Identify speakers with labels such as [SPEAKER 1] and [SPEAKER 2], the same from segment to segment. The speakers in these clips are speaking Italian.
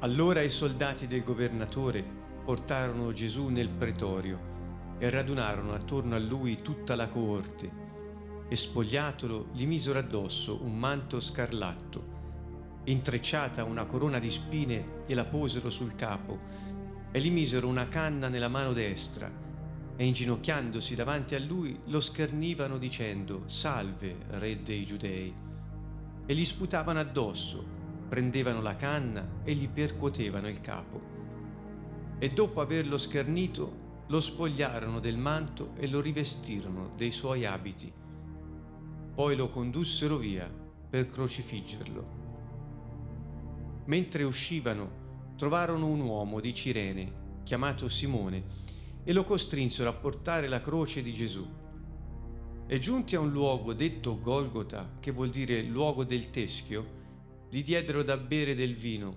[SPEAKER 1] Allora i soldati del governatore portarono Gesù nel pretorio e radunarono attorno a lui tutta la coorte e spogliatolo gli misero addosso un manto scarlatto, intrecciata una corona di spine gliela posero sul capo e gli misero una canna nella mano destra e inginocchiandosi davanti a lui lo schernivano dicendo Salve, re dei giudei. E gli sputavano addosso prendevano la canna e gli percuotevano il capo. E dopo averlo schernito, lo spogliarono del manto e lo rivestirono dei suoi abiti. Poi lo condussero via per crocifiggerlo. Mentre uscivano, trovarono un uomo di Cirene, chiamato Simone, e lo costrinsero a portare la croce di Gesù. E giunti a un luogo detto Golgota, che vuol dire luogo del teschio, gli diedero da bere del vino,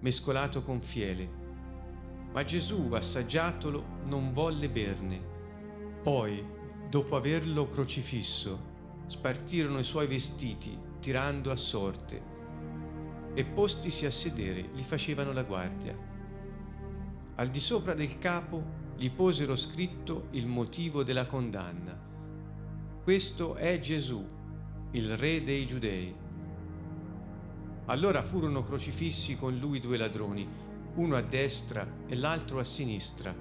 [SPEAKER 1] mescolato con fiele. Ma Gesù, assaggiatolo, non volle berne. Poi, dopo averlo crocifisso, spartirono i suoi vestiti, tirando a sorte, e postisi a sedere, gli facevano la guardia. Al di sopra del capo gli posero scritto il motivo della condanna. Questo è Gesù, il Re dei Giudei. Allora furono crocifissi con lui due ladroni, uno a destra e l'altro a sinistra.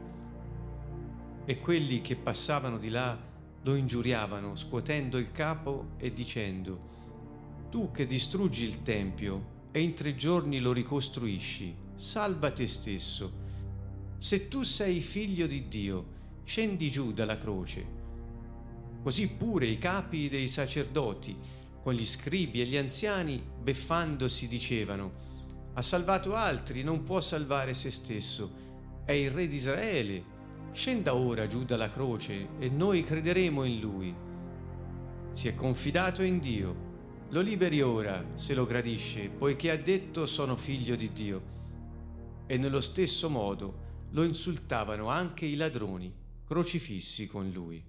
[SPEAKER 1] E quelli che passavano di là lo ingiuriavano, scuotendo il capo e dicendo, Tu che distruggi il Tempio e in tre giorni lo ricostruisci, salva te stesso. Se tu sei figlio di Dio, scendi giù dalla croce. Così pure i capi dei sacerdoti, con gli scribi e gli anziani, beffandosi, dicevano, ha salvato altri, non può salvare se stesso. È il re di Israele. Scenda ora giù dalla croce e noi crederemo in lui. Si è confidato in Dio. Lo liberi ora, se lo gradisce, poiché ha detto sono figlio di Dio. E nello stesso modo lo insultavano anche i ladroni, crocifissi con lui.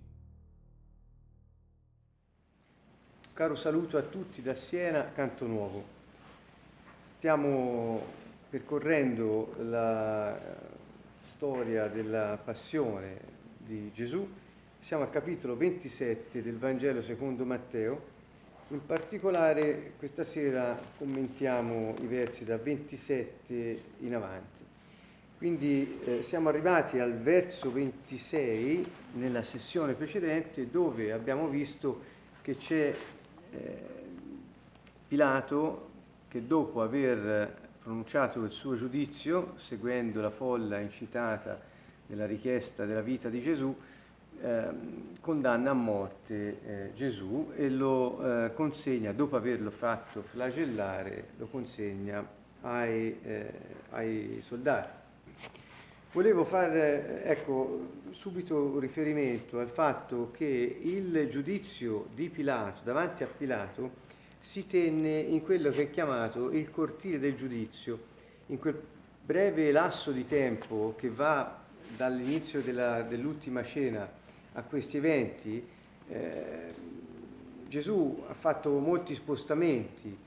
[SPEAKER 2] Caro saluto a tutti da Siena, Canto Nuovo. Stiamo percorrendo la storia della passione di Gesù. Siamo al capitolo 27 del Vangelo secondo Matteo. In particolare questa sera commentiamo i versi da 27 in avanti. Quindi eh, siamo arrivati al verso 26 nella sessione precedente dove abbiamo visto che c'è Pilato che dopo aver pronunciato il suo giudizio, seguendo la folla incitata nella richiesta della vita di Gesù, eh, condanna a morte eh, Gesù e lo eh, consegna, dopo averlo fatto flagellare, lo consegna ai, eh, ai soldati. Volevo fare ecco, subito riferimento al fatto che il giudizio di Pilato, davanti a Pilato, si tenne in quello che è chiamato il cortile del giudizio, in quel breve lasso di tempo che va dall'inizio della, dell'ultima cena a questi eventi, eh, Gesù ha fatto molti spostamenti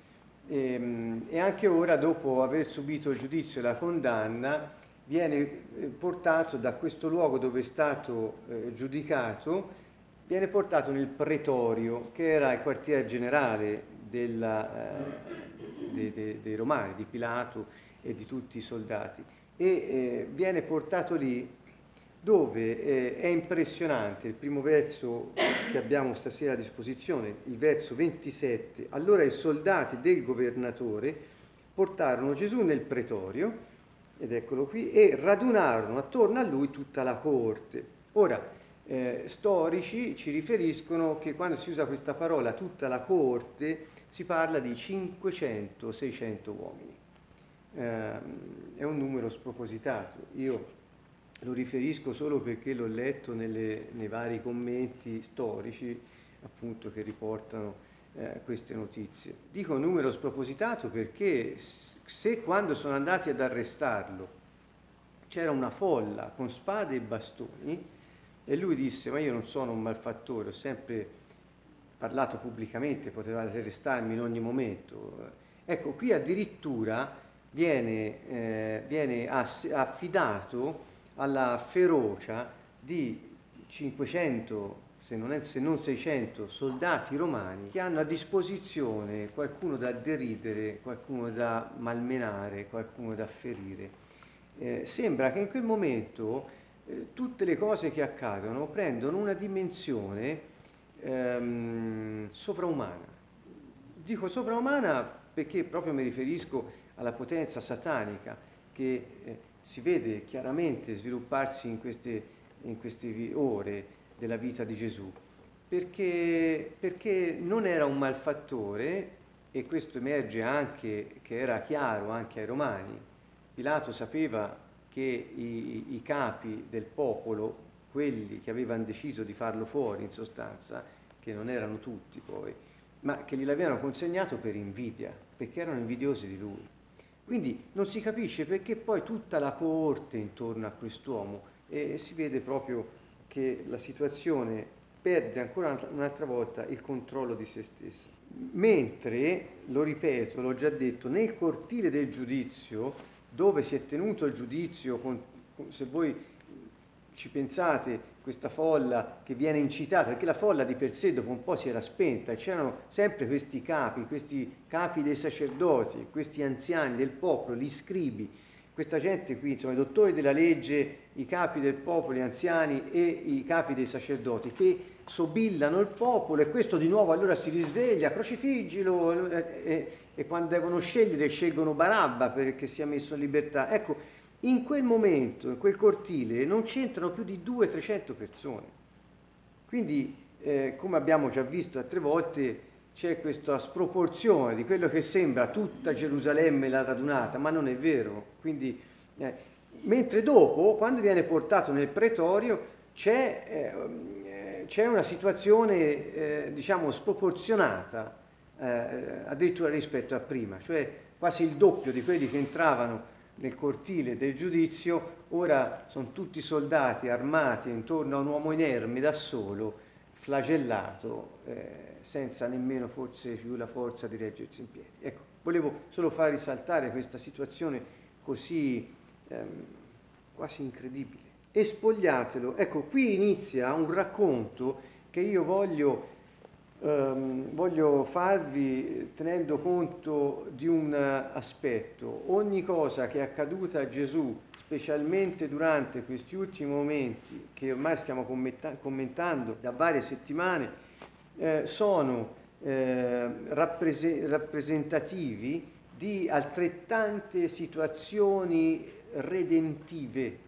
[SPEAKER 2] ehm, e anche ora, dopo aver subito il giudizio e la condanna, viene eh, portato da questo luogo dove è stato eh, giudicato, viene portato nel pretorio, che era il quartiere generale della, eh, de, de, dei Romani, di Pilato e di tutti i soldati. E eh, viene portato lì dove eh, è impressionante il primo verso che abbiamo stasera a disposizione, il verso 27. Allora i soldati del governatore portarono Gesù nel pretorio ed eccolo qui, e radunarono attorno a lui tutta la corte. Ora, eh, storici ci riferiscono che quando si usa questa parola tutta la corte si parla di 500-600 uomini. Eh, è un numero spropositato. Io lo riferisco solo perché l'ho letto nelle, nei vari commenti storici appunto che riportano eh, queste notizie. Dico numero spropositato perché se quando sono andati ad arrestarlo c'era una folla con spade e bastoni e lui disse ma io non sono un malfattore, ho sempre parlato pubblicamente, potevate arrestarmi in ogni momento. Ecco, qui addirittura viene, eh, viene ass- affidato alla ferocia di 500, se non, è, se non 600 soldati romani che hanno a disposizione qualcuno da deridere, qualcuno da malmenare, qualcuno da ferire. Eh, sembra che in quel momento eh, tutte le cose che accadono prendono una dimensione ehm, sovraumana. Dico sovraumana perché proprio mi riferisco alla potenza satanica che eh, si vede chiaramente svilupparsi in queste, in queste, ore della vita di Gesù, perché, perché non era un malfattore, e questo emerge anche, che era chiaro anche ai romani, Pilato sapeva che i, i capi del popolo, quelli che avevano deciso di farlo fuori in sostanza, che non erano tutti poi, ma che gliel'avevano consegnato per invidia, perché erano invidiosi di lui. Quindi non si capisce perché poi tutta la coorte intorno a quest'uomo e si vede proprio che la situazione perde ancora un'altra volta il controllo di se stessa. Mentre, lo ripeto, l'ho già detto, nel cortile del giudizio, dove si è tenuto il giudizio, con, se voi ci pensate, questa folla che viene incitata, perché la folla di per sé dopo un po' si era spenta e c'erano sempre questi capi, questi capi dei sacerdoti, questi anziani del popolo, gli scribi, questa gente qui, insomma i dottori della legge, i capi del popolo, gli anziani e i capi dei sacerdoti, che sobillano il popolo e questo di nuovo allora si risveglia, crocifiggilo e, e, e quando devono scegliere scelgono Barabba perché sia messo in libertà. Ecco, in quel momento, in quel cortile, non c'entrano più di 200-300 persone. Quindi, eh, come abbiamo già visto altre volte, c'è questa sproporzione di quello che sembra tutta Gerusalemme la radunata, ma non è vero. Quindi, eh, mentre dopo, quando viene portato nel pretorio, c'è, eh, c'è una situazione, eh, diciamo, sproporzionata, eh, addirittura rispetto a prima, cioè quasi il doppio di quelli che entravano nel cortile del giudizio, ora sono tutti soldati armati intorno a un uomo inerme da solo, flagellato, eh, senza nemmeno forse più la forza di reggersi in piedi. Ecco, volevo solo far risaltare questa situazione così ehm, quasi incredibile. E spogliatelo. Ecco, qui inizia un racconto che io voglio ehm, voglio farvi tenendo conto di un aspetto. Ogni cosa che è accaduta a Gesù, specialmente durante questi ultimi momenti che ormai stiamo commentando da varie settimane, eh, sono eh, rapprese- rappresentativi di altrettante situazioni redentive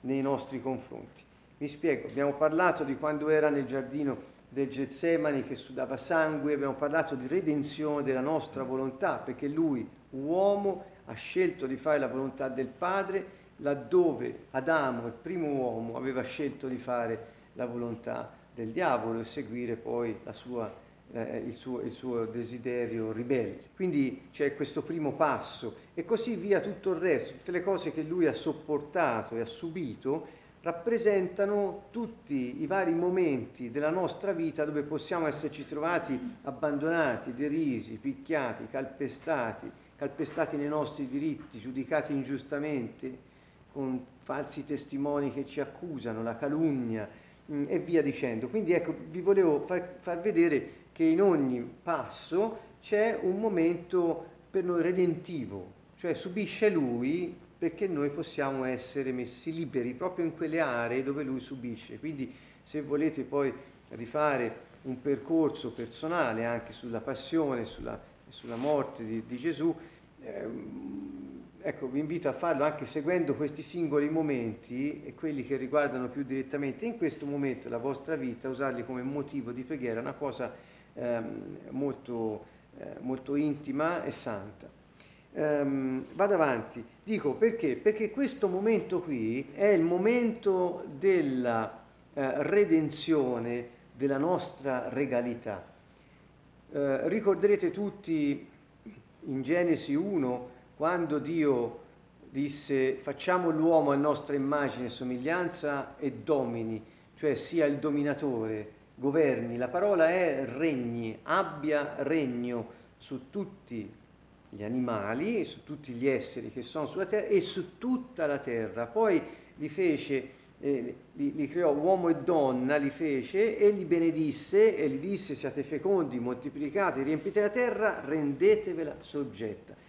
[SPEAKER 2] nei nostri confronti. Mi spiego, abbiamo parlato di quando era nel giardino del Getsemani che sudava sangue, abbiamo parlato di redenzione della nostra volontà, perché lui, uomo, ha scelto di fare la volontà del Padre, laddove Adamo, il primo uomo, aveva scelto di fare la volontà del diavolo e seguire poi sua, eh, il, suo, il suo desiderio ribelle. Quindi c'è questo primo passo e così via tutto il resto, tutte le cose che lui ha sopportato e ha subito rappresentano tutti i vari momenti della nostra vita dove possiamo esserci trovati abbandonati, derisi, picchiati, calpestati, calpestati nei nostri diritti, giudicati ingiustamente, con falsi testimoni che ci accusano, la calunnia mm, e via dicendo. Quindi ecco, vi volevo far, far vedere che in ogni passo c'è un momento per noi redentivo, cioè subisce lui perché noi possiamo essere messi liberi proprio in quelle aree dove lui subisce. Quindi se volete poi rifare un percorso personale anche sulla passione, sulla, sulla morte di, di Gesù, ehm, ecco, vi invito a farlo anche seguendo questi singoli momenti e quelli che riguardano più direttamente in questo momento la vostra vita, usarli come motivo di preghiera, una cosa ehm, molto, eh, molto intima e santa ehm, vado avanti, dico perché? Perché questo momento qui è il momento della eh, redenzione della nostra regalità. Eh, ricorderete tutti in Genesi 1 quando Dio disse facciamo l'uomo a nostra immagine e somiglianza e domini, cioè sia il dominatore, governi. La parola è regni, abbia regno su tutti gli animali, su tutti gli esseri che sono sulla terra e su tutta la terra. Poi li fece, eh, li, li, creò uomo e donna, li fece e li benedisse e gli disse siate fecondi, moltiplicate, riempite la terra, rendetevela soggetta.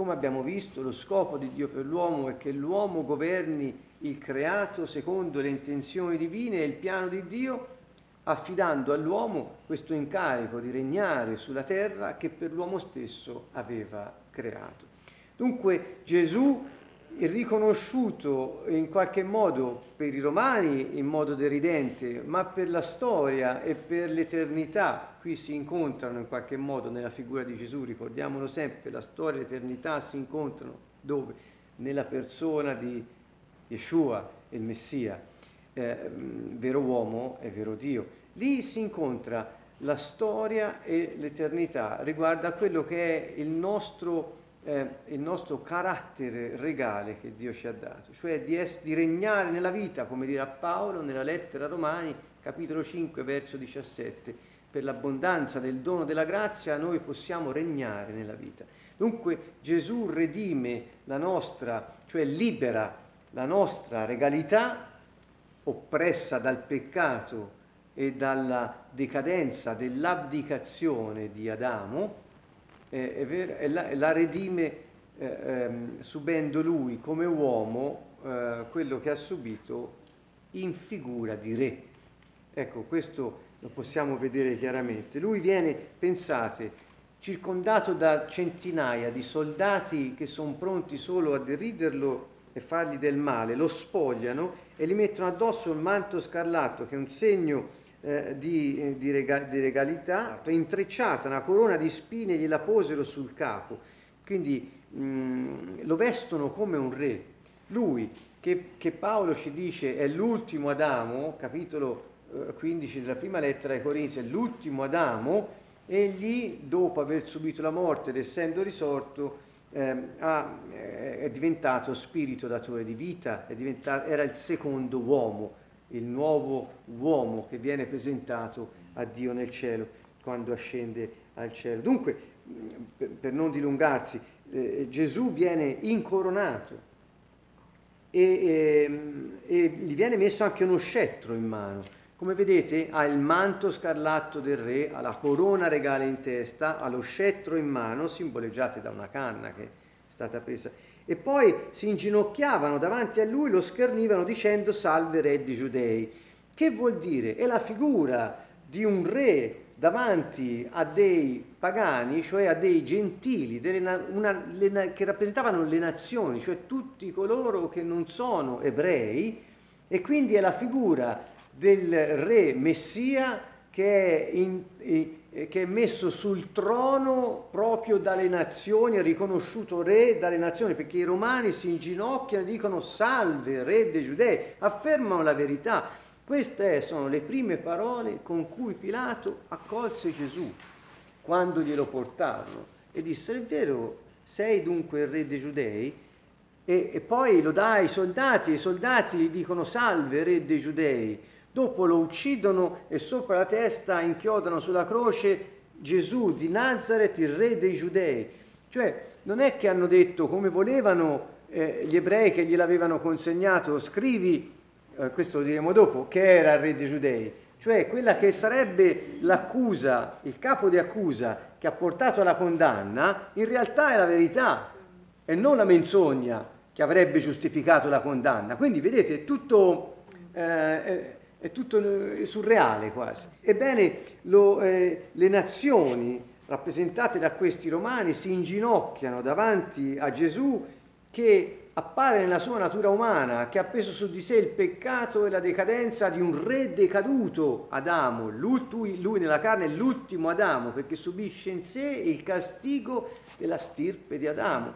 [SPEAKER 2] Come abbiamo visto, lo scopo di Dio per l'uomo è che l'uomo governi il creato secondo le intenzioni divine e il piano di Dio affidando all'uomo questo incarico di regnare sulla terra che per l'uomo stesso aveva creato. Dunque Gesù riconosciuto in qualche modo per i romani in modo deridente, ma per la storia e per l'eternità, qui si incontrano in qualche modo nella figura di Gesù, ricordiamolo sempre, la storia e l'eternità si incontrano dove? Nella persona di Yeshua, il Messia eh, vero uomo e vero Dio. Lì si incontra la storia e l'eternità riguardo a quello che è il nostro, eh, il nostro carattere regale che Dio ci ha dato, cioè di, es- di regnare nella vita, come dirà Paolo nella lettera a Romani, capitolo 5, verso 17. Per l'abbondanza del dono della grazia noi possiamo regnare nella vita. Dunque Gesù redime la nostra, cioè libera la nostra regalità oppressa dal peccato e dalla decadenza dell'abdicazione di Adamo, eh, è vero, e la, la, redime eh, ehm, subendo lui come uomo eh, quello che ha subito in figura di re. Ecco, questo lo possiamo vedere chiaramente. Lui viene, pensate, circondato da centinaia di soldati che sono pronti solo a deriderlo e fargli del male, lo spogliano e gli mettono addosso il manto scarlatto che è un segno eh, di, eh, di, rega, di, regalità, intrecciata una corona di spine gliela posero sul capo, quindi mh, mm, lo vestono come un re. Lui, che, che Paolo ci dice è l'ultimo Adamo, capitolo eh, 15 della prima lettera ai Corinzi, è l'ultimo Adamo, egli, dopo aver subito la morte ed essendo risorto, eh, ha, eh, è diventato spirito datore di vita, era il secondo uomo, il nuovo uomo che viene presentato a Dio nel cielo quando ascende al cielo. Dunque, per, non dilungarsi, eh, Gesù viene incoronato e, e, ehm, e gli viene messo anche uno scettro in mano come vedete ha il manto scarlatto del re, ha la corona regale in testa, ha lo scettro in mano, simboleggiate da una canna che è stata presa. E poi si inginocchiavano davanti a lui, lo schernivano dicendo salve re di giudei. Che vuol dire? È la figura di un re davanti a dei pagani, cioè a dei gentili, una, le, che rappresentavano le nazioni, cioè tutti coloro che non sono ebrei, e quindi è la figura del re Messia che è, in, che è, messo sul trono proprio dalle nazioni, è riconosciuto re dalle nazioni, perché i romani si inginocchiano e dicono salve, re dei giudei, affermano la verità. Queste sono le prime parole con cui Pilato accolse Gesù quando glielo portarono e disse, è vero, sei dunque il re dei giudei? E, e poi lo dà ai soldati, e i soldati gli dicono salve, re dei giudei. Dopo lo uccidono e sopra la testa inchiodano sulla croce Gesù di Nazareth, il re dei giudei. Cioè, non è che hanno detto come volevano eh, gli ebrei che gliel'avevano consegnato, scrivi, eh, questo lo diremo dopo, che era il re dei giudei. Cioè, quella che sarebbe l'accusa, il capo di accusa che ha portato alla condanna, in realtà è la verità e non la menzogna che avrebbe giustificato la condanna. Quindi, vedete, tutto... Eh, è tutto surreale quasi. Ebbene, lo, eh, le nazioni rappresentate da questi romani si inginocchiano davanti a Gesù che appare nella sua natura umana, che ha preso su di sé il peccato e la decadenza di un re decaduto, Adamo. Lui, lui nella carne è l'ultimo Adamo perché subisce in sé il castigo della stirpe di Adamo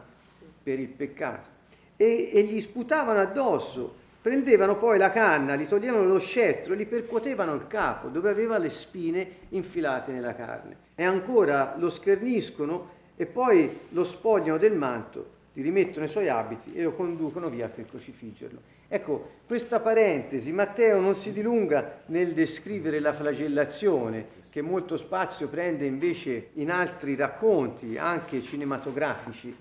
[SPEAKER 2] per il peccato. E, e gli sputavano addosso Prendevano poi la canna, gli toglievano lo scettro e gli percuotevano il capo, dove aveva le spine infilate nella carne. E ancora lo scherniscono e poi lo spogliano del manto, gli rimettono i suoi abiti e lo conducono via per crocifiggerlo. Ecco, questa parentesi, Matteo non si dilunga nel descrivere la flagellazione che molto spazio prende invece in altri racconti, anche cinematografici,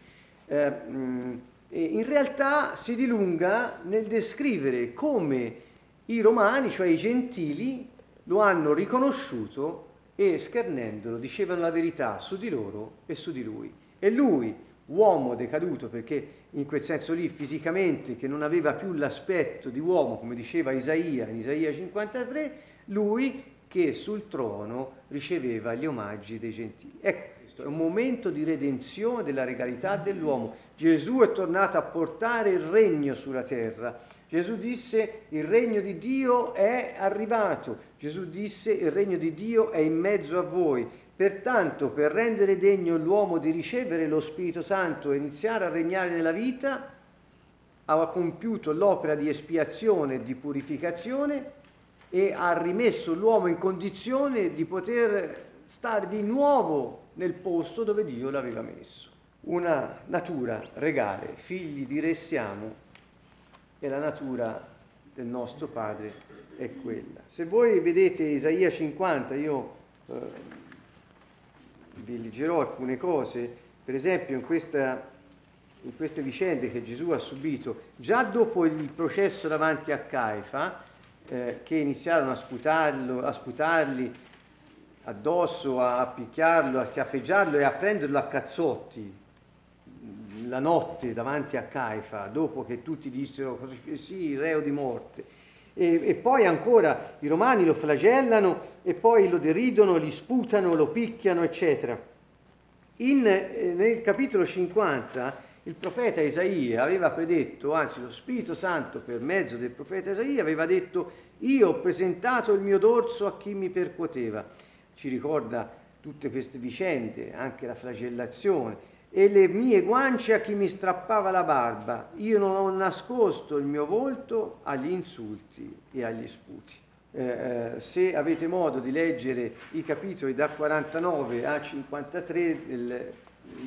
[SPEAKER 2] eh, mh, in realtà si dilunga nel descrivere come i romani, cioè i gentili, lo hanno riconosciuto e schernendolo dicevano la verità su di loro e su di lui. E lui, uomo decaduto, perché in quel senso lì fisicamente, che non aveva più l'aspetto di uomo, come diceva Isaia in Isaia 53, lui che sul trono riceveva gli omaggi dei gentili. Ecco, questo è un momento di redenzione della regalità dell'uomo. Gesù è tornato a portare il regno sulla terra. Gesù disse il regno di Dio è arrivato. Gesù disse il regno di Dio è in mezzo a voi. Pertanto, per rendere degno l'uomo di ricevere lo Spirito Santo e iniziare a regnare nella vita, ha compiuto l'opera di espiazione e di purificazione e ha rimesso l'uomo in condizione di poter stare di nuovo nel posto dove Dio l'aveva messo. Una natura regale, figli di re siamo, e la natura del nostro Padre è quella. Se voi vedete Isaia 50, io eh, vi leggerò alcune cose, per esempio in, questa, in queste vicende che Gesù ha subito, già dopo il processo davanti a Caifa, eh, che iniziarono a, sputarlo, a sputargli addosso, a picchiarlo, a schiaffeggiarlo e a prenderlo a cazzotti la notte davanti a Caifa, dopo che tutti dissero sì, reo di morte. E, e, poi ancora i romani lo flagellano e poi lo deridono, li sputano, lo picchiano, eccetera. In, eh, nel capitolo 50 il profeta Isaia aveva predetto, anzi lo Spirito Santo per mezzo del profeta Isaia aveva detto io ho presentato il mio dorso a chi mi percuoteva. Ci ricorda tutte queste vicende, anche la flagellazione, e le mie guance a chi mi strappava la barba. Io non ho nascosto il mio volto agli insulti e agli sputi. Eh, eh se avete modo di leggere i capitoli da 49 a 53 del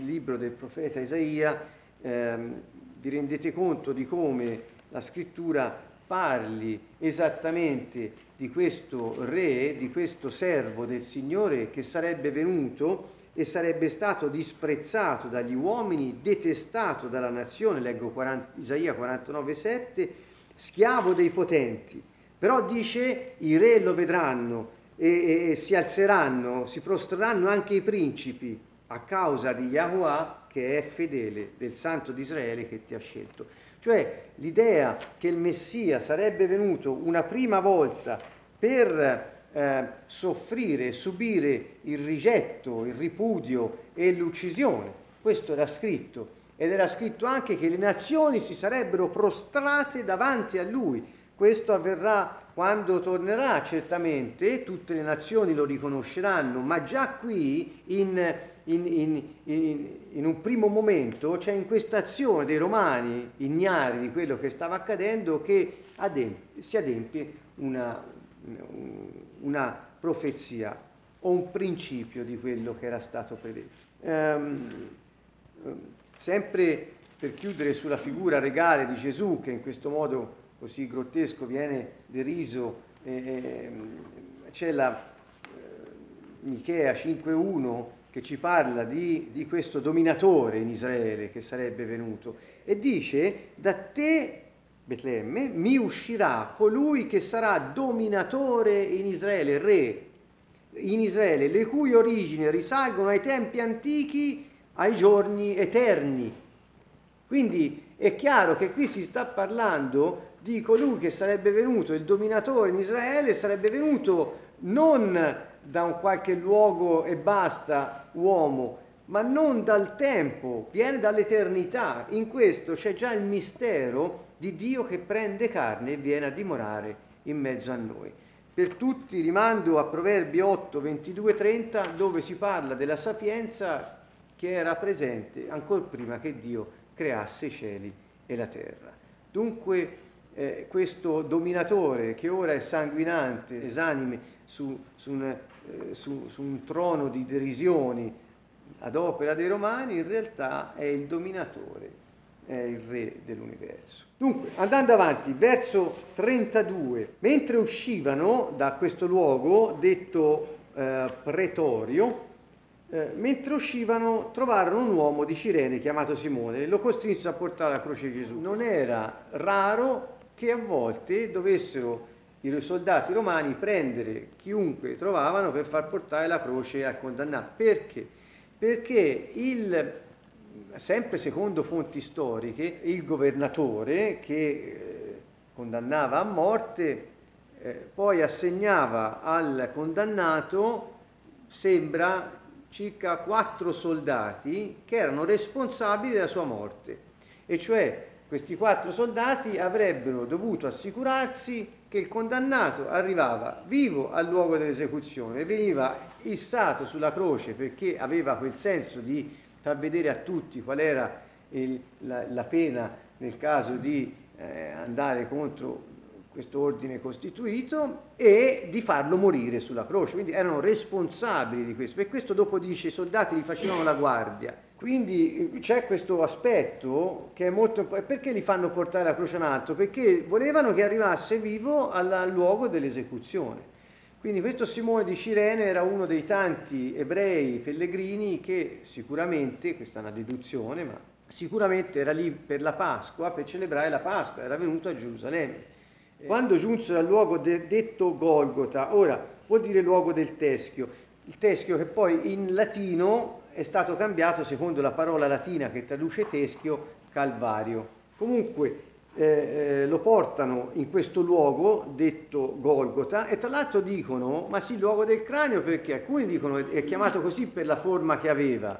[SPEAKER 2] libro del profeta Isaia, ehm, vi rendete conto di come la scrittura parli esattamente di questo re, di questo servo del Signore che sarebbe venuto e sarebbe stato disprezzato dagli uomini, detestato dalla nazione, leggo 40, Isaia 49,7, schiavo dei potenti. Però dice i re lo vedranno e, e, si alzeranno, si prostreranno anche i principi a causa di Yahweh che è fedele del Santo di Israele che ti ha scelto. Cioè l'idea che il Messia sarebbe venuto una prima volta per eh, soffrire, subire il rigetto, il ripudio e l'uccisione, questo era scritto. Ed era scritto anche che le nazioni si sarebbero prostrate davanti a lui. Questo avverrà quando tornerà certamente, tutte le nazioni lo riconosceranno, ma già qui in in, in, in, in, un primo momento, cioè in questa azione dei romani ignari di quello che stava accadendo, che adempie, si adempie una, una, profezia o un principio di quello che era stato predetto. Um, sempre per chiudere sulla figura regale di Gesù, che in questo modo così grottesco viene deriso, eh, c'è la eh, Michea 5.1 che ci parla di, di questo dominatore in Israele che sarebbe venuto e dice da te Betlemme, mi uscirà colui che sarà dominatore in Israele, re in Israele, le cui origini risalgono ai tempi antichi, ai giorni eterni. Quindi è chiaro che qui si sta parlando di colui che sarebbe venuto, il dominatore in Israele, sarebbe venuto non da un qualche luogo e basta uomo, ma non dal tempo, viene dall'eternità. In questo c'è già il mistero di Dio che prende carne e viene a dimorare in mezzo a noi. Per tutti rimando a Proverbi 8, 22, 30 dove si parla della sapienza che era presente ancora prima che Dio creasse i cieli e la terra. Dunque eh, questo dominatore che ora è sanguinante, esanime su, su un eh, su, su un trono di derisioni ad opera dei romani, in realtà è il dominatore, è il re dell'universo. Dunque, andando avanti, verso 32, mentre uscivano da questo luogo, detto eh, pretorio, eh, mentre uscivano trovarono un uomo di Cirene chiamato Simone e lo costrinsero a portare la croce di Gesù. Non era raro che a volte dovessero i soldati romani prendere chiunque trovavano per far portare la croce al condannato. Perché? Perché il, sempre secondo fonti storiche, il governatore che eh, condannava a morte eh, poi assegnava al condannato, sembra, circa quattro soldati che erano responsabili della sua morte. E cioè questi quattro soldati avrebbero dovuto assicurarsi che il condannato arrivava vivo al luogo dell'esecuzione, veniva issato sulla croce perché aveva quel senso di far vedere a tutti qual era il, la, la, pena nel caso di eh, andare contro questo ordine costituito e di farlo morire sulla croce. Quindi erano responsabili di questo. Per questo dopo dice i soldati gli facevano la guardia. Quindi eh, c'è questo aspetto che è molto importante. Perché li fanno portare la croce in alto? Perché volevano che arrivasse vivo al, al luogo dell'esecuzione. Quindi questo Simone di Cirene era uno dei tanti ebrei pellegrini che sicuramente, questa è una deduzione, ma sicuramente era lì per la Pasqua, per celebrare la Pasqua, era venuto a Gerusalemme. Quando giunsero al luogo de- detto Golgota, ora vuol dire luogo del teschio, il teschio che poi in latino è stato cambiato secondo la parola latina che traduce teschio, calvario. Comunque eh, eh, lo portano in questo luogo detto Golgota e tra l'altro dicono, ma sì, luogo del cranio perché alcuni dicono è chiamato così per la forma che aveva,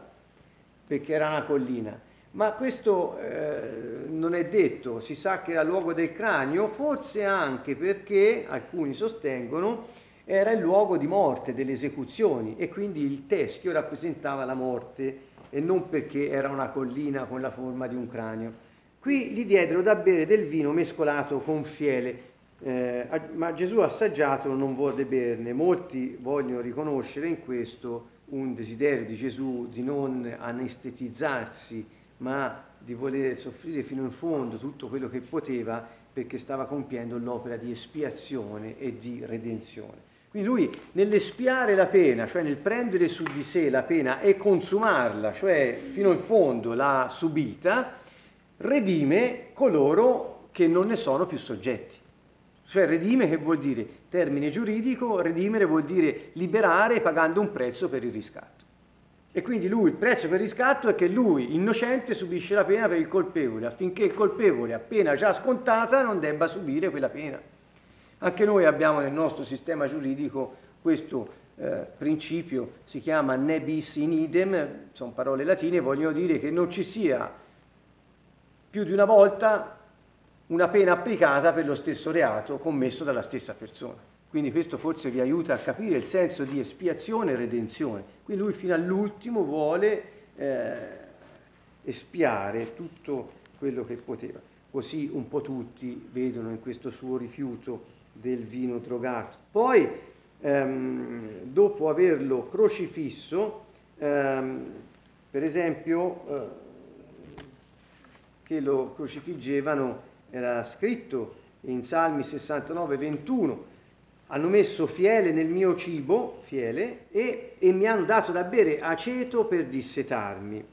[SPEAKER 2] perché era una collina. Ma questo eh, non è detto, si sa che era luogo del cranio, forse anche perché alcuni sostengono era il luogo di morte delle esecuzioni e quindi il teschio rappresentava la morte e non perché era una collina con la forma di un cranio. Qui gli diedero da bere del vino mescolato con fiele, eh, ma Gesù assaggiato non vuole berne. Molti vogliono riconoscere in questo un desiderio di Gesù di non anestetizzarsi ma di voler soffrire fino in fondo tutto quello che poteva perché stava compiendo l'opera di espiazione e di redenzione. Quindi lui nell'espiare la pena, cioè nel prendere su di sé la pena e consumarla, cioè fino in fondo l'ha subita, redime coloro che non ne sono più soggetti. Cioè redime che vuol dire, termine giuridico, redimere vuol dire liberare pagando un prezzo per il riscatto. E quindi lui, il prezzo per riscatto è che lui, innocente, subisce la pena per il colpevole, affinché il colpevole, appena già scontata, non debba subire quella pena. Anche noi abbiamo nel nostro sistema giuridico questo eh, principio, si chiama ne bis in idem, sono parole latine, vogliono dire che non ci sia più di una volta una pena applicata per lo stesso reato commesso dalla stessa persona. Quindi questo forse vi aiuta a capire il senso di espiazione e redenzione. Qui lui fino all'ultimo vuole eh, espiare tutto quello che poteva. Così un po' tutti vedono in questo suo rifiuto del vino drogato. Poi, ehm, dopo averlo crocifisso, ehm, per esempio, eh, che lo crocifiggevano, era scritto in Salmi 69, 21, hanno messo fiele nel mio cibo, fiele, e, e, mi hanno dato da bere aceto per dissetarmi.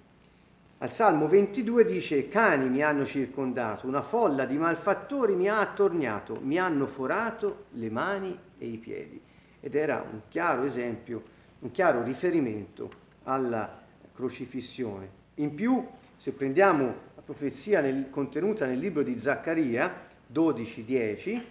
[SPEAKER 2] Al Salmo 22 dice, cani mi hanno circondato, una folla di malfattori mi ha attorniato, mi hanno forato le mani e i piedi. Ed era un chiaro esempio, un chiaro riferimento alla crocifissione. In più, se prendiamo la profezia nel, contenuta nel libro di Zaccaria 12.10,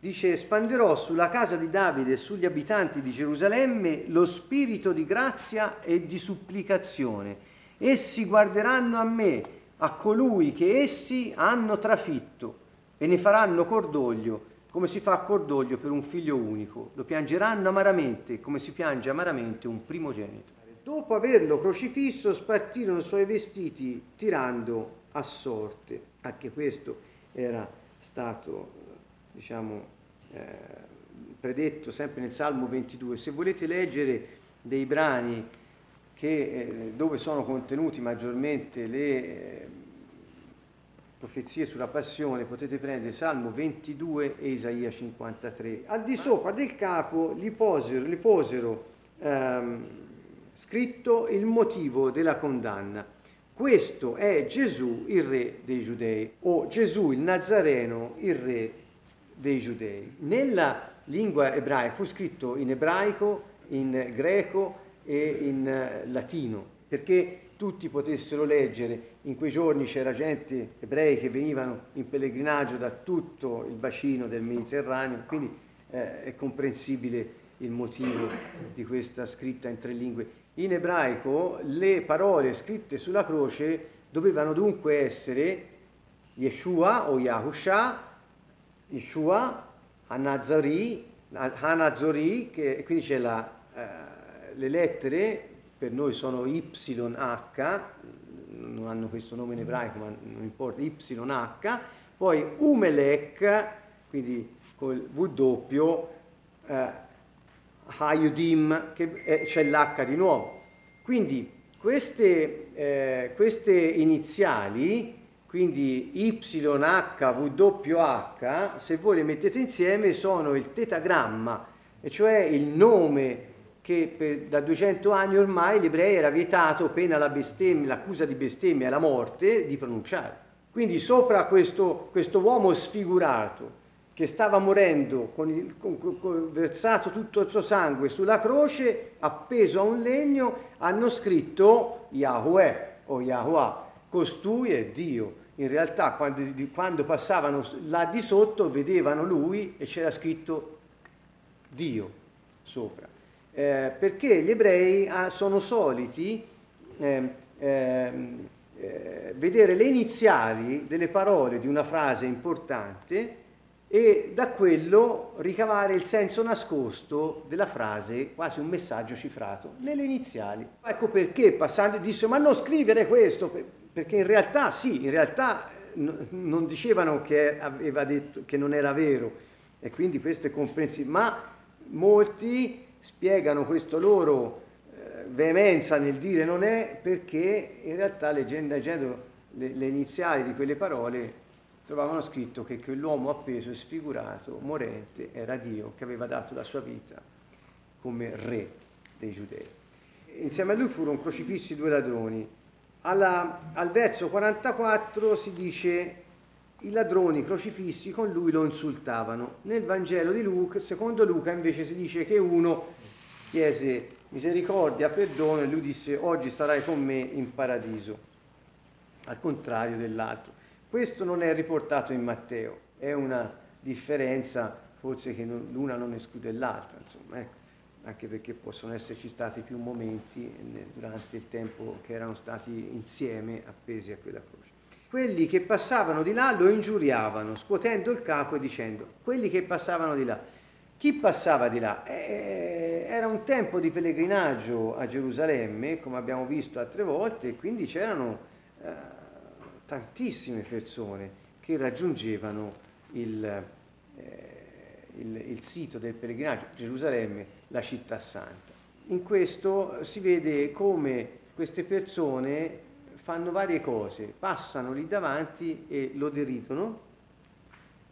[SPEAKER 2] dice espanderò sulla casa di Davide e sugli abitanti di Gerusalemme lo spirito di grazia e di supplicazione. Essi guarderanno a me, a colui che essi hanno trafitto e ne faranno cordoglio come si fa cordoglio per un figlio unico. Lo piangeranno amaramente come si piange amaramente un primogenito. Dopo averlo crocifisso spartirono i suoi vestiti tirando a sorte. Anche questo era stato diciamo, eh, predetto sempre nel Salmo 22. Se volete leggere dei brani che, eh, dove sono contenuti maggiormente le eh, profezie sulla passione, potete prendere Salmo 22 e Isaia 53. Al di sopra del capo li posero, li posero ehm, scritto il motivo della condanna. Questo è Gesù, il re dei giudei, o Gesù il Nazareno, il re dei giudei. Nella lingua ebraica fu scritto in ebraico, in greco e in eh, latino, perché tutti potessero leggere. In quei giorni c'era gente, ebrei, che venivano in pellegrinaggio da tutto il bacino del Mediterraneo, quindi eh, è comprensibile il motivo di questa scritta in tre lingue. In ebraico le parole scritte sulla croce dovevano dunque essere Yeshua o Yahusha, Yeshua, Hanazari, Hanazori, che quindi c'è la, eh, le lettere, per noi sono YH, non hanno questo nome in ebraico ma non importa, YH, poi Umelech, quindi col W, eh, Hayudim, che è, c'è l'H di nuovo. Quindi queste, eh, queste iniziali, quindi YHWH, se voi le mettete insieme sono il tetagramma, e cioè il nome che per, da 200 anni ormai l'ebrei era vietato, pena la bestemmia, l'accusa di bestemmia e la morte, di pronunciare. Quindi sopra questo, questo uomo sfigurato, che stava morendo, con il, con, con, versato tutto il suo sangue sulla croce, appeso a un legno, hanno scritto Yahweh o Yahweh, costui è Dio. In realtà quando, quando passavano là di sotto vedevano lui e c'era scritto Dio sopra. Eh, perché gli ebrei ah, sono soliti eh, eh, vedere le iniziali delle parole di una frase importante e da quello ricavare il senso nascosto della frase, quasi un messaggio cifrato, nelle iniziali. Ecco perché passando disse ma non scrivere questo, perché in realtà sì, in realtà non dicevano che aveva detto che non era vero e quindi questo è comprensibile, ma molti spiegano questo loro eh, veemenza nel dire non è perché in realtà leggendo, leggendo le, le iniziali di quelle parole trovavano scritto che quell'uomo appeso e sfigurato, morente, era Dio che aveva dato la sua vita come re dei giudei. Insieme a lui furono crocifissi due ladroni. Alla, al verso 44 si dice i ladroni crocifissi con lui lo insultavano. Nel Vangelo di Luca, secondo Luca invece si dice che uno chiese misericordia, perdono e lui disse oggi sarai con me in paradiso, al contrario dell'altro. Questo non è riportato in Matteo, è una differenza forse che non, l'una non esclude l'altra, insomma, ecco, anche perché possono esserci stati più momenti durante il tempo che erano stati insieme appesi a quella croce. Quelli che passavano di là lo ingiuriavano, scuotendo il capo e dicendo, quelli che passavano di là. Chi passava di là? Eh, era un tempo di pellegrinaggio a Gerusalemme, come abbiamo visto altre volte, e quindi c'erano... Eh, tantissime persone che raggiungevano il, eh, il, il sito del pellegrinaggio, Gerusalemme, la città santa. In questo si vede come queste persone fanno varie cose, passano lì davanti e lo deridono,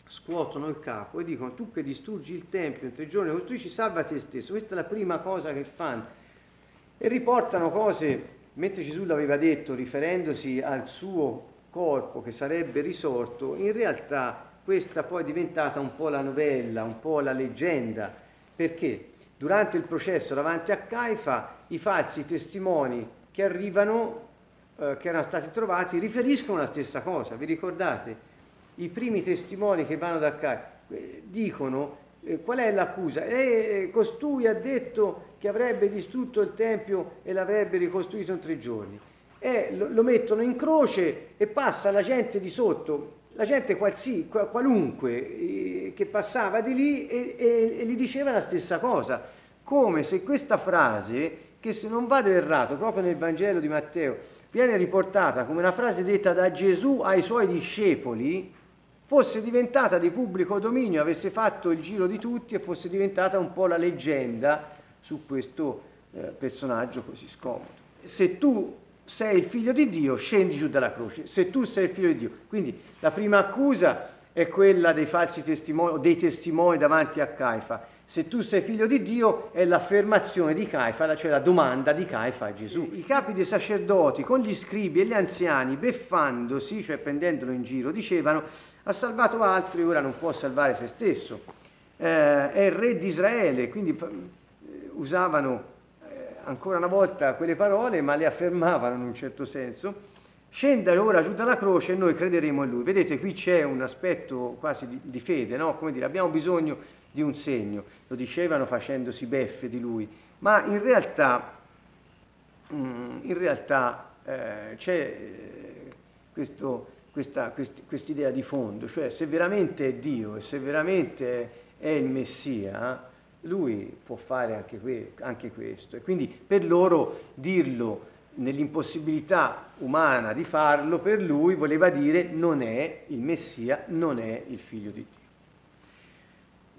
[SPEAKER 2] scuotono il capo e dicono tu che distruggi il Tempio in tre giorni, costruisci, salva te stesso. Questa è la prima cosa che fanno. E riportano cose, mentre Gesù l'aveva detto, riferendosi al suo corpo che sarebbe risorto, in realtà questa poi è diventata un po' la novella, un po' la leggenda, perché durante il processo davanti a Caifa i falsi testimoni che arrivano, eh, che erano stati trovati, riferiscono la stessa cosa. Vi ricordate? I primi testimoni che vanno da Caifa eh, dicono eh, qual è l'accusa? Eh, costui ha detto che avrebbe distrutto il Tempio e l'avrebbe ricostruito in tre giorni e lo, lo, mettono in croce e passa la gente di sotto, la gente qualsi, qualunque che passava di lì e, e, e, gli diceva la stessa cosa, come se questa frase, che se non vado errato, proprio nel Vangelo di Matteo, viene riportata come una frase detta da Gesù ai suoi discepoli, fosse diventata di pubblico dominio, avesse fatto il giro di tutti e fosse diventata un po' la leggenda su questo eh, personaggio così scomodo. Se tu sei il figlio di Dio, scendi giù dalla croce, se tu sei il figlio di Dio. Quindi la prima accusa è quella dei falsi testimoni, dei testimoni davanti a Caifa. Se tu sei figlio di Dio è l'affermazione di Caifa, cioè la domanda di Caifa a Gesù. I capi dei sacerdoti con gli scribi e gli anziani, beffandosi, cioè prendendolo in giro, dicevano ha salvato altri, ora non può salvare se stesso. Eh, è il re di Israele, quindi eh, usavano eh, ancora una volta quelle parole, ma le affermavano in un certo senso. Scenda ora giù dalla croce e noi crederemo in lui. Vedete, qui c'è un aspetto quasi di, di fede, no? Come dire, abbiamo bisogno di un segno, lo dicevano facendosi beffe di lui, ma in realtà, mm, in realtà eh, c'è eh, questa idea di fondo, cioè se veramente è Dio e se veramente è il Messia, lui può fare anche, que- anche questo. E quindi per loro dirlo nell'impossibilità umana di farlo, per lui voleva dire non è il Messia, non è il figlio di Dio.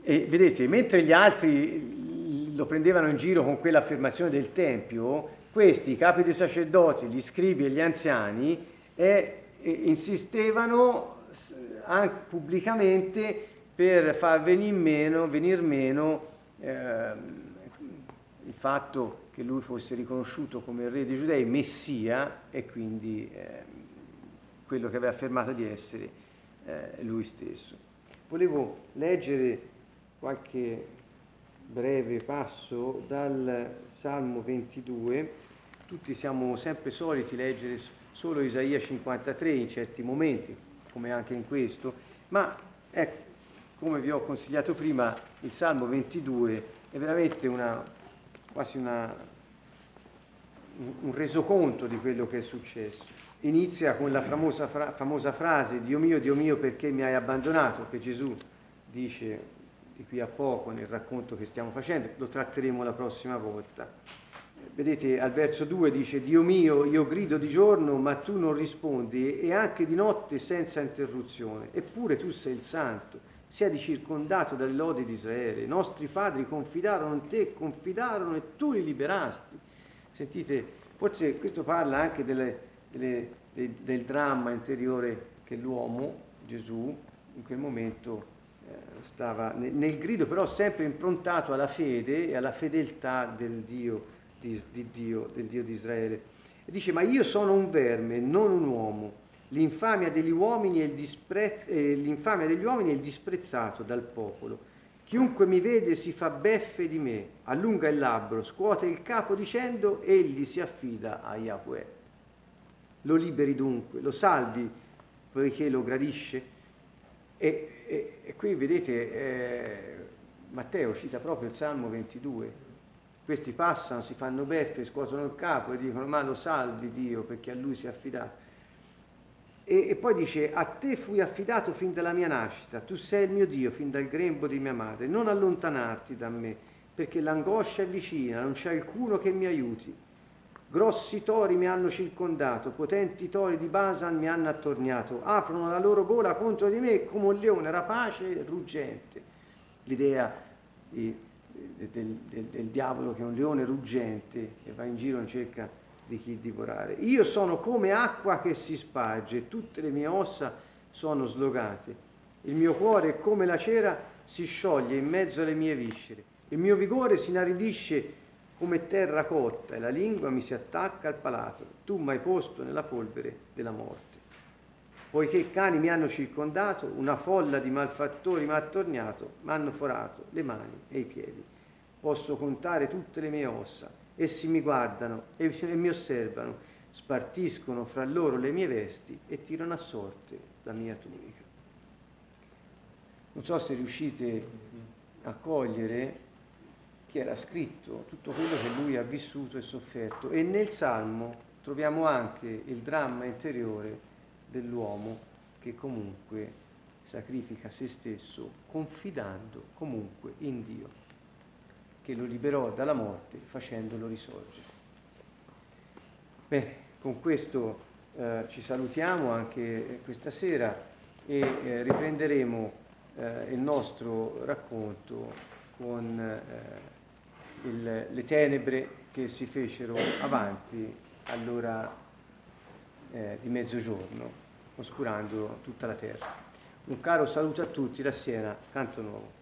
[SPEAKER 2] E vedete, mentre gli altri lo prendevano in giro con quell'affermazione del Tempio, questi, i capi dei sacerdoti, gli scribi e gli anziani, eh, insistevano anche pubblicamente per far venire meno, venir meno eh, il fatto che lui fosse riconosciuto come re dei giudei, messia, e quindi eh, quello che aveva affermato di essere eh, lui stesso. Volevo leggere qualche breve passo dal Salmo 22. Tutti siamo sempre soliti leggere solo Isaia 53 in certi momenti, come anche in questo, ma ecco, come vi ho consigliato prima, il Salmo 22 è veramente una, quasi una, un resoconto di quello che è successo. Inizia con la famosa, famosa frase Dio mio, Dio mio, perché mi hai abbandonato? Che Gesù dice di qui a poco nel racconto che stiamo facendo, lo tratteremo la prossima volta. Vedete, al verso 2 dice, Dio mio, io grido di giorno, ma tu non rispondi, e anche di notte senza interruzione. Eppure tu sei il santo, siedi circondato dalle lodi di Israele. I nostri padri confidarono in te, confidarono e tu li liberasti. Sentite, forse questo parla anche delle, delle, del, del dramma interiore che l'uomo, Gesù, in quel momento stava nel grido però sempre improntato alla fede e alla fedeltà del Dio di, di Dio, del Dio di Israele. E dice, ma io sono un verme, non un uomo. L'infamia degli uomini è il, disprezz- eh, degli uomini è il disprezzato dal popolo. Chiunque mi vede si fa beffe di me, allunga il labbro, scuote il capo dicendo, egli si affida a Yahweh. Lo liberi dunque, lo salvi poiché lo gradisce e, e, e qui vedete, eh, Matteo cita proprio il Salmo 22. Questi passano, si fanno beffe, scuotono il capo e dicono ma lo salvi Dio perché a lui si è affidato. E, e, poi dice, a te fui affidato fin dalla mia nascita, tu sei il mio Dio fin dal grembo di mia madre, non allontanarti da me, perché l'angoscia è vicina, non c'è alcuno che mi aiuti. Grossi tori mi hanno circondato, potenti tori di Basan mi hanno attorniato, aprono la loro gola contro di me come un leone rapace e ruggente. L'idea di, del, del, del, diavolo che è un leone ruggente e va in giro in cerca di chi divorare. Io sono come acqua che si sparge, tutte le mie ossa sono slogate. Il mio cuore è come la cera si scioglie in mezzo alle mie viscere. Il mio vigore si inaridisce come terra cotta e la lingua mi si attacca al palato, tu mi hai posto nella polvere della morte. Poiché i cani mi hanno circondato, una folla di malfattori mi ha attorniato, mi hanno forato le mani e i piedi. Posso contare tutte le mie ossa, essi mi guardano e mi osservano, spartiscono fra loro le mie vesti e tirano a sorte la mia tunica. Non so se riuscite a cogliere che era scritto tutto quello che lui ha vissuto e sofferto e nel Salmo troviamo anche il dramma interiore dell'uomo che comunque sacrifica se stesso confidando comunque in Dio che lo liberò dalla morte facendolo risorgere. Bene, con questo eh, ci salutiamo anche questa sera e eh, riprenderemo eh, il nostro racconto con eh, il, le tenebre che si fecero avanti all'ora eh, di mezzogiorno, oscurando tutta la terra. Un caro saluto a tutti da Siena, Canto Nuovo.